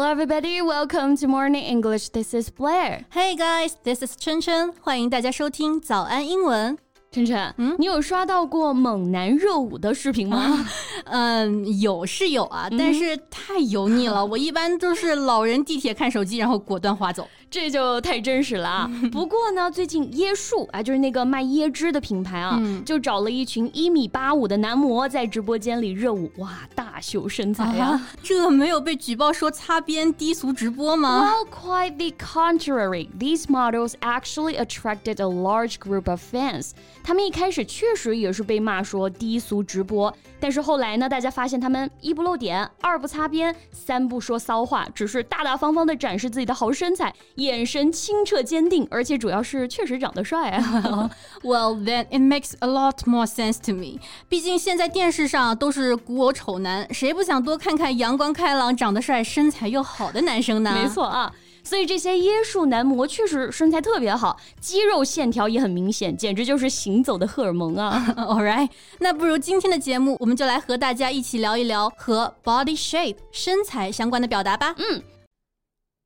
Hello, everybody. Welcome to Morning English. This is Blair. Hey guys, this is 琛琛，欢迎大家收听早安英文。晨晨，嗯，你有刷到过猛男热舞的视频吗？嗯，有是有啊，但是太油腻了。我一般都是老人地铁看手机，然后果断划走。这就太真实了啊！不过呢，最近椰树啊，就是那个卖椰汁的品牌啊，就找了一群一米八五的男模在直播间里热舞，哇，大秀身材呀！这没有被举报说擦边低俗直播吗？Well, quite the contrary. These models actually attracted a large group of fans. 他们一开始确实也是被骂说低俗直播，但是后来呢，大家发现他们一不露点，二不擦边，三不说骚话，只是大大方方的展示自己的好身材。眼神清澈坚定，而且主要是确实长得帅啊。well, then it makes a lot more sense to me. 毕竟现在电视上都是古偶丑男，谁不想多看看阳光开朗、长得帅、身材又好的男生呢？没错啊，所以这些椰树男模确实身材特别好，肌肉线条也很明显，简直就是行走的荷尔蒙啊。All right，那不如今天的节目，我们就来和大家一起聊一聊和 body shape 身材相关的表达吧。嗯。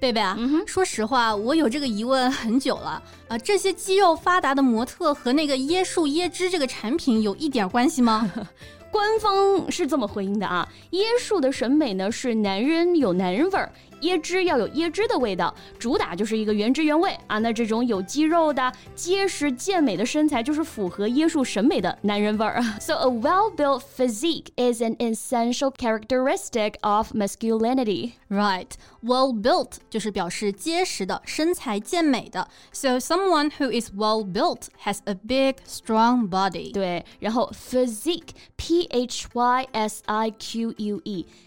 贝贝啊，嗯说实话，我有这个疑问很久了啊。这些肌肉发达的模特和那个椰树椰汁这个产品有一点关系吗？官方是这么回应的啊。椰树的审美呢是男人有男人味儿。椰汁要有椰汁的味道，主打就是一个原汁原味啊。那这种有肌肉的、结实健美的身材，就是符合椰树审美的男人味儿。So a well-built physique is an essential characteristic of masculinity. Right, well-built 就是表示结实的、身材健美的。So someone who is well-built has a big, strong body. 对，然后 physique, P-H-Y-S-I-Q-U-E.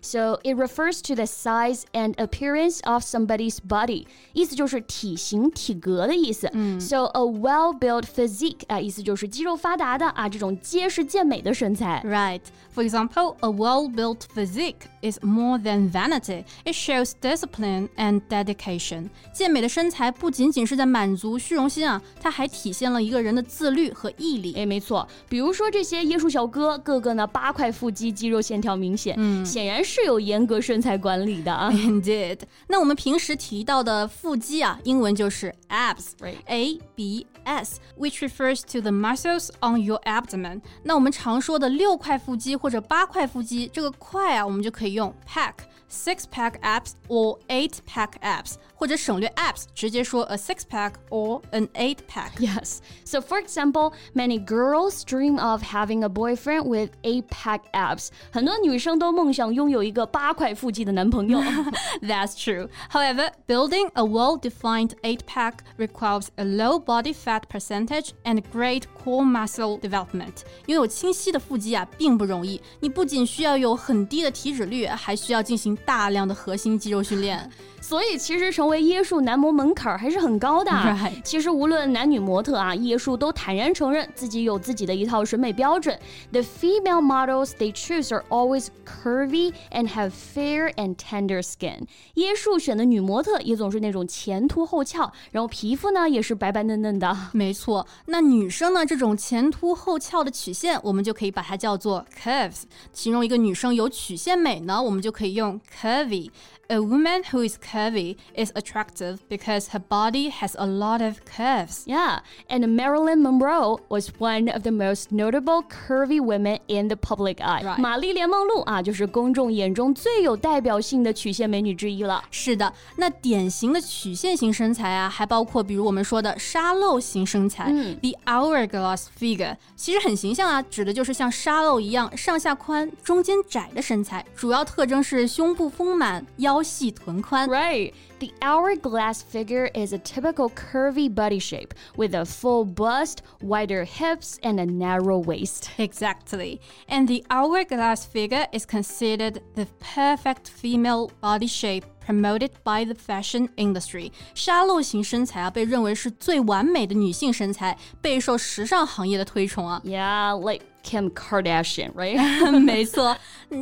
So it refers to the size and appearance appearance of somebody's body，意思就是体型、体格的意思。嗯，so a well-built physique 啊，意思就是肌肉发达的啊，这种结实健美的身材。Right. For example, a well-built physique is more than vanity. It shows discipline and dedication. 健美的身材不仅仅是在满足虚荣心啊，它还体现了一个人的自律和毅力。哎，没错。比如说这些椰树小哥，个个呢八块腹肌，肌肉线条明显，嗯，显然是有严格身材管理的啊。Indeed. 那我们平时提到的腹肌啊，英文就是 abs，A B S，which refers to the muscles on your abdomen。那我们常说的六块腹肌或者八块腹肌，这个块啊，我们就可以用 pack。six pack abs or eight pack abs，或者省略 abs，直接说 a six pack or an eight pack. Yes. So for example, many girls dream of having a boyfriend with eight pack abs. 很多女生都梦想拥有一个八块腹肌的男朋友。That's true. However, building a well-defined eight pack requires a low body fat percentage and great core muscle development. 拥有清晰的腹肌啊，并不容易。你不仅需要有很低的体脂率，还需要进行大量的核心肌肉训练。 所以其实成为椰树男模门槛还是很高的。其实无论男女模特啊，椰树都坦然承认自己有自己的一套审美标准。The female models they choose are always curvy and have fair and tender skin。椰树选的女模特也总是那种前凸后翘，然后皮肤呢也是白白嫩嫩的。没错，那女生呢这种前凸后翘的曲线，我们就可以把它叫做 curves。形容一个女生有曲线美呢，我们就可以用 curvy。A woman who is curvy is attractive because her body has a lot of curves. Yeah, and Marilyn Monroe was one of the most notable curvy women in the public eye. Right. 玛丽莲梦露啊，就是公众眼中最有代表性的曲线美女之一了。是的，那典型的曲线型身材啊，还包括比如我们说的沙漏型身材、嗯、，the hourglass figure，其实很形象啊，指的就是像沙漏一样上下宽、中间窄的身材，主要特征是胸部丰满、腰。 细臀宽。Right. The hourglass figure is a typical curvy body shape with a full bust, wider hips, and a narrow waist. Exactly. And the hourglass figure is considered the perfect female body shape promoted by the fashion industry。沙漏型身材啊，被认为是最完美的女性身材，备受时尚行业的推崇啊。Yeah, like Kim Kardashian, right? 没错，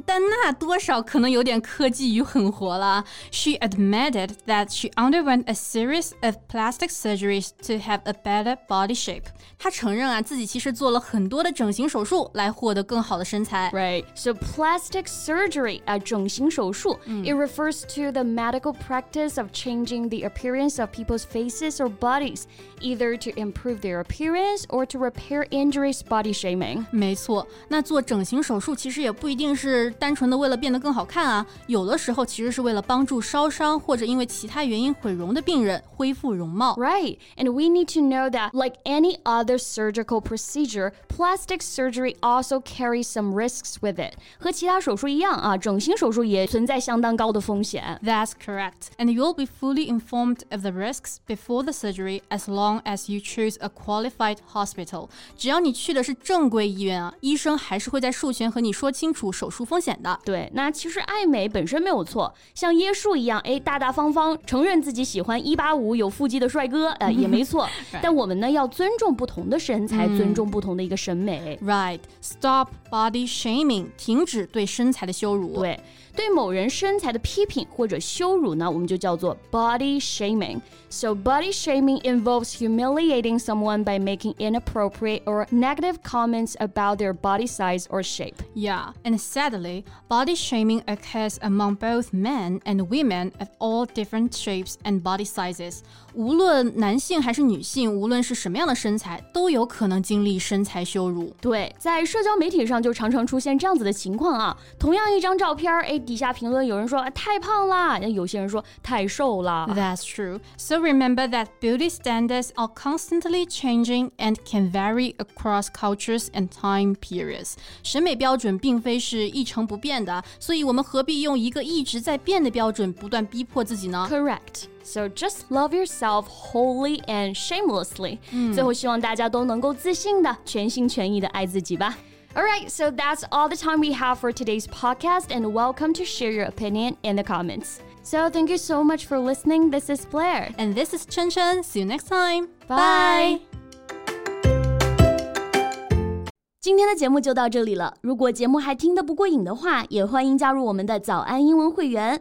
但那多少可能有点科技与狠活了。She admitted that she underwent a series of plastic surgeries to have a better body shape. 她承认啊，自己其实做了很多的整形手术来获得更好的身材。Right. So plastic surgery 啊，整形手术、嗯、，it refers to the medical practice of changing the appearance of people's faces or bodies, either to improve their appearance or to repair injuries. Body shaming. 没 错，那做整形手术其实也不一定是单纯的为了变得更好看啊，有的时候其实是为了帮助烧伤或者因为其他原因毁容的病人恢复容貌。Right, and we need to know that, like any other surgical procedure, plastic surgery also carries some risks with it. 和其他手术一样啊，整形手术也存在相当高的风险。That's correct, and you'll be fully informed of the risks before the surgery as long as you choose a qualified hospital. 只要你去的是正规医院。 啊，医生还是会在术前和你说清楚手术风险的。对，那其实爱美本身没有错，像椰树一样，哎，大大方方承认自己喜欢一八五有腹肌的帅哥，呃，也没错。但我们呢，要尊重不同的身材，尊重不同的一个审美。Right, stop body shaming，停止对身材的羞辱。对。对某人身材的批评或者羞辱呢，我们就叫做 body shaming. So body shaming involves humiliating someone by making inappropriate or negative comments about their body size or shape. Yeah, and sadly, body shaming occurs among both men and women of all different shapes and body sizes. 无论男性还是女性，无论是什么样的身材，都有可能经历身材羞辱。对，在社交媒体上就常常出现这样子的情况啊。同样一张照片，哎， 底下评论有人说太胖啦，有些人说太瘦啦。That's true. So remember that beauty standards are constantly changing and can vary across cultures and time periods. 审美标准并非是一成不变的，所以我们何必用一个一直在变的标准不断逼迫自己呢？Correct. So just love yourself wholly and shamelessly. 最后希望大家都能够自信的、全心全意的爱自己吧。 Alright, so that's all the time we have for today's podcast, and welcome to share your opinion in the comments. So thank you so much for listening. This is Blair. And this is Chen Chen. See you next time. Bye. 今天的节目就到这里了。如果节目还听得不过瘾的话，也欢迎加入我们的早安英文会员。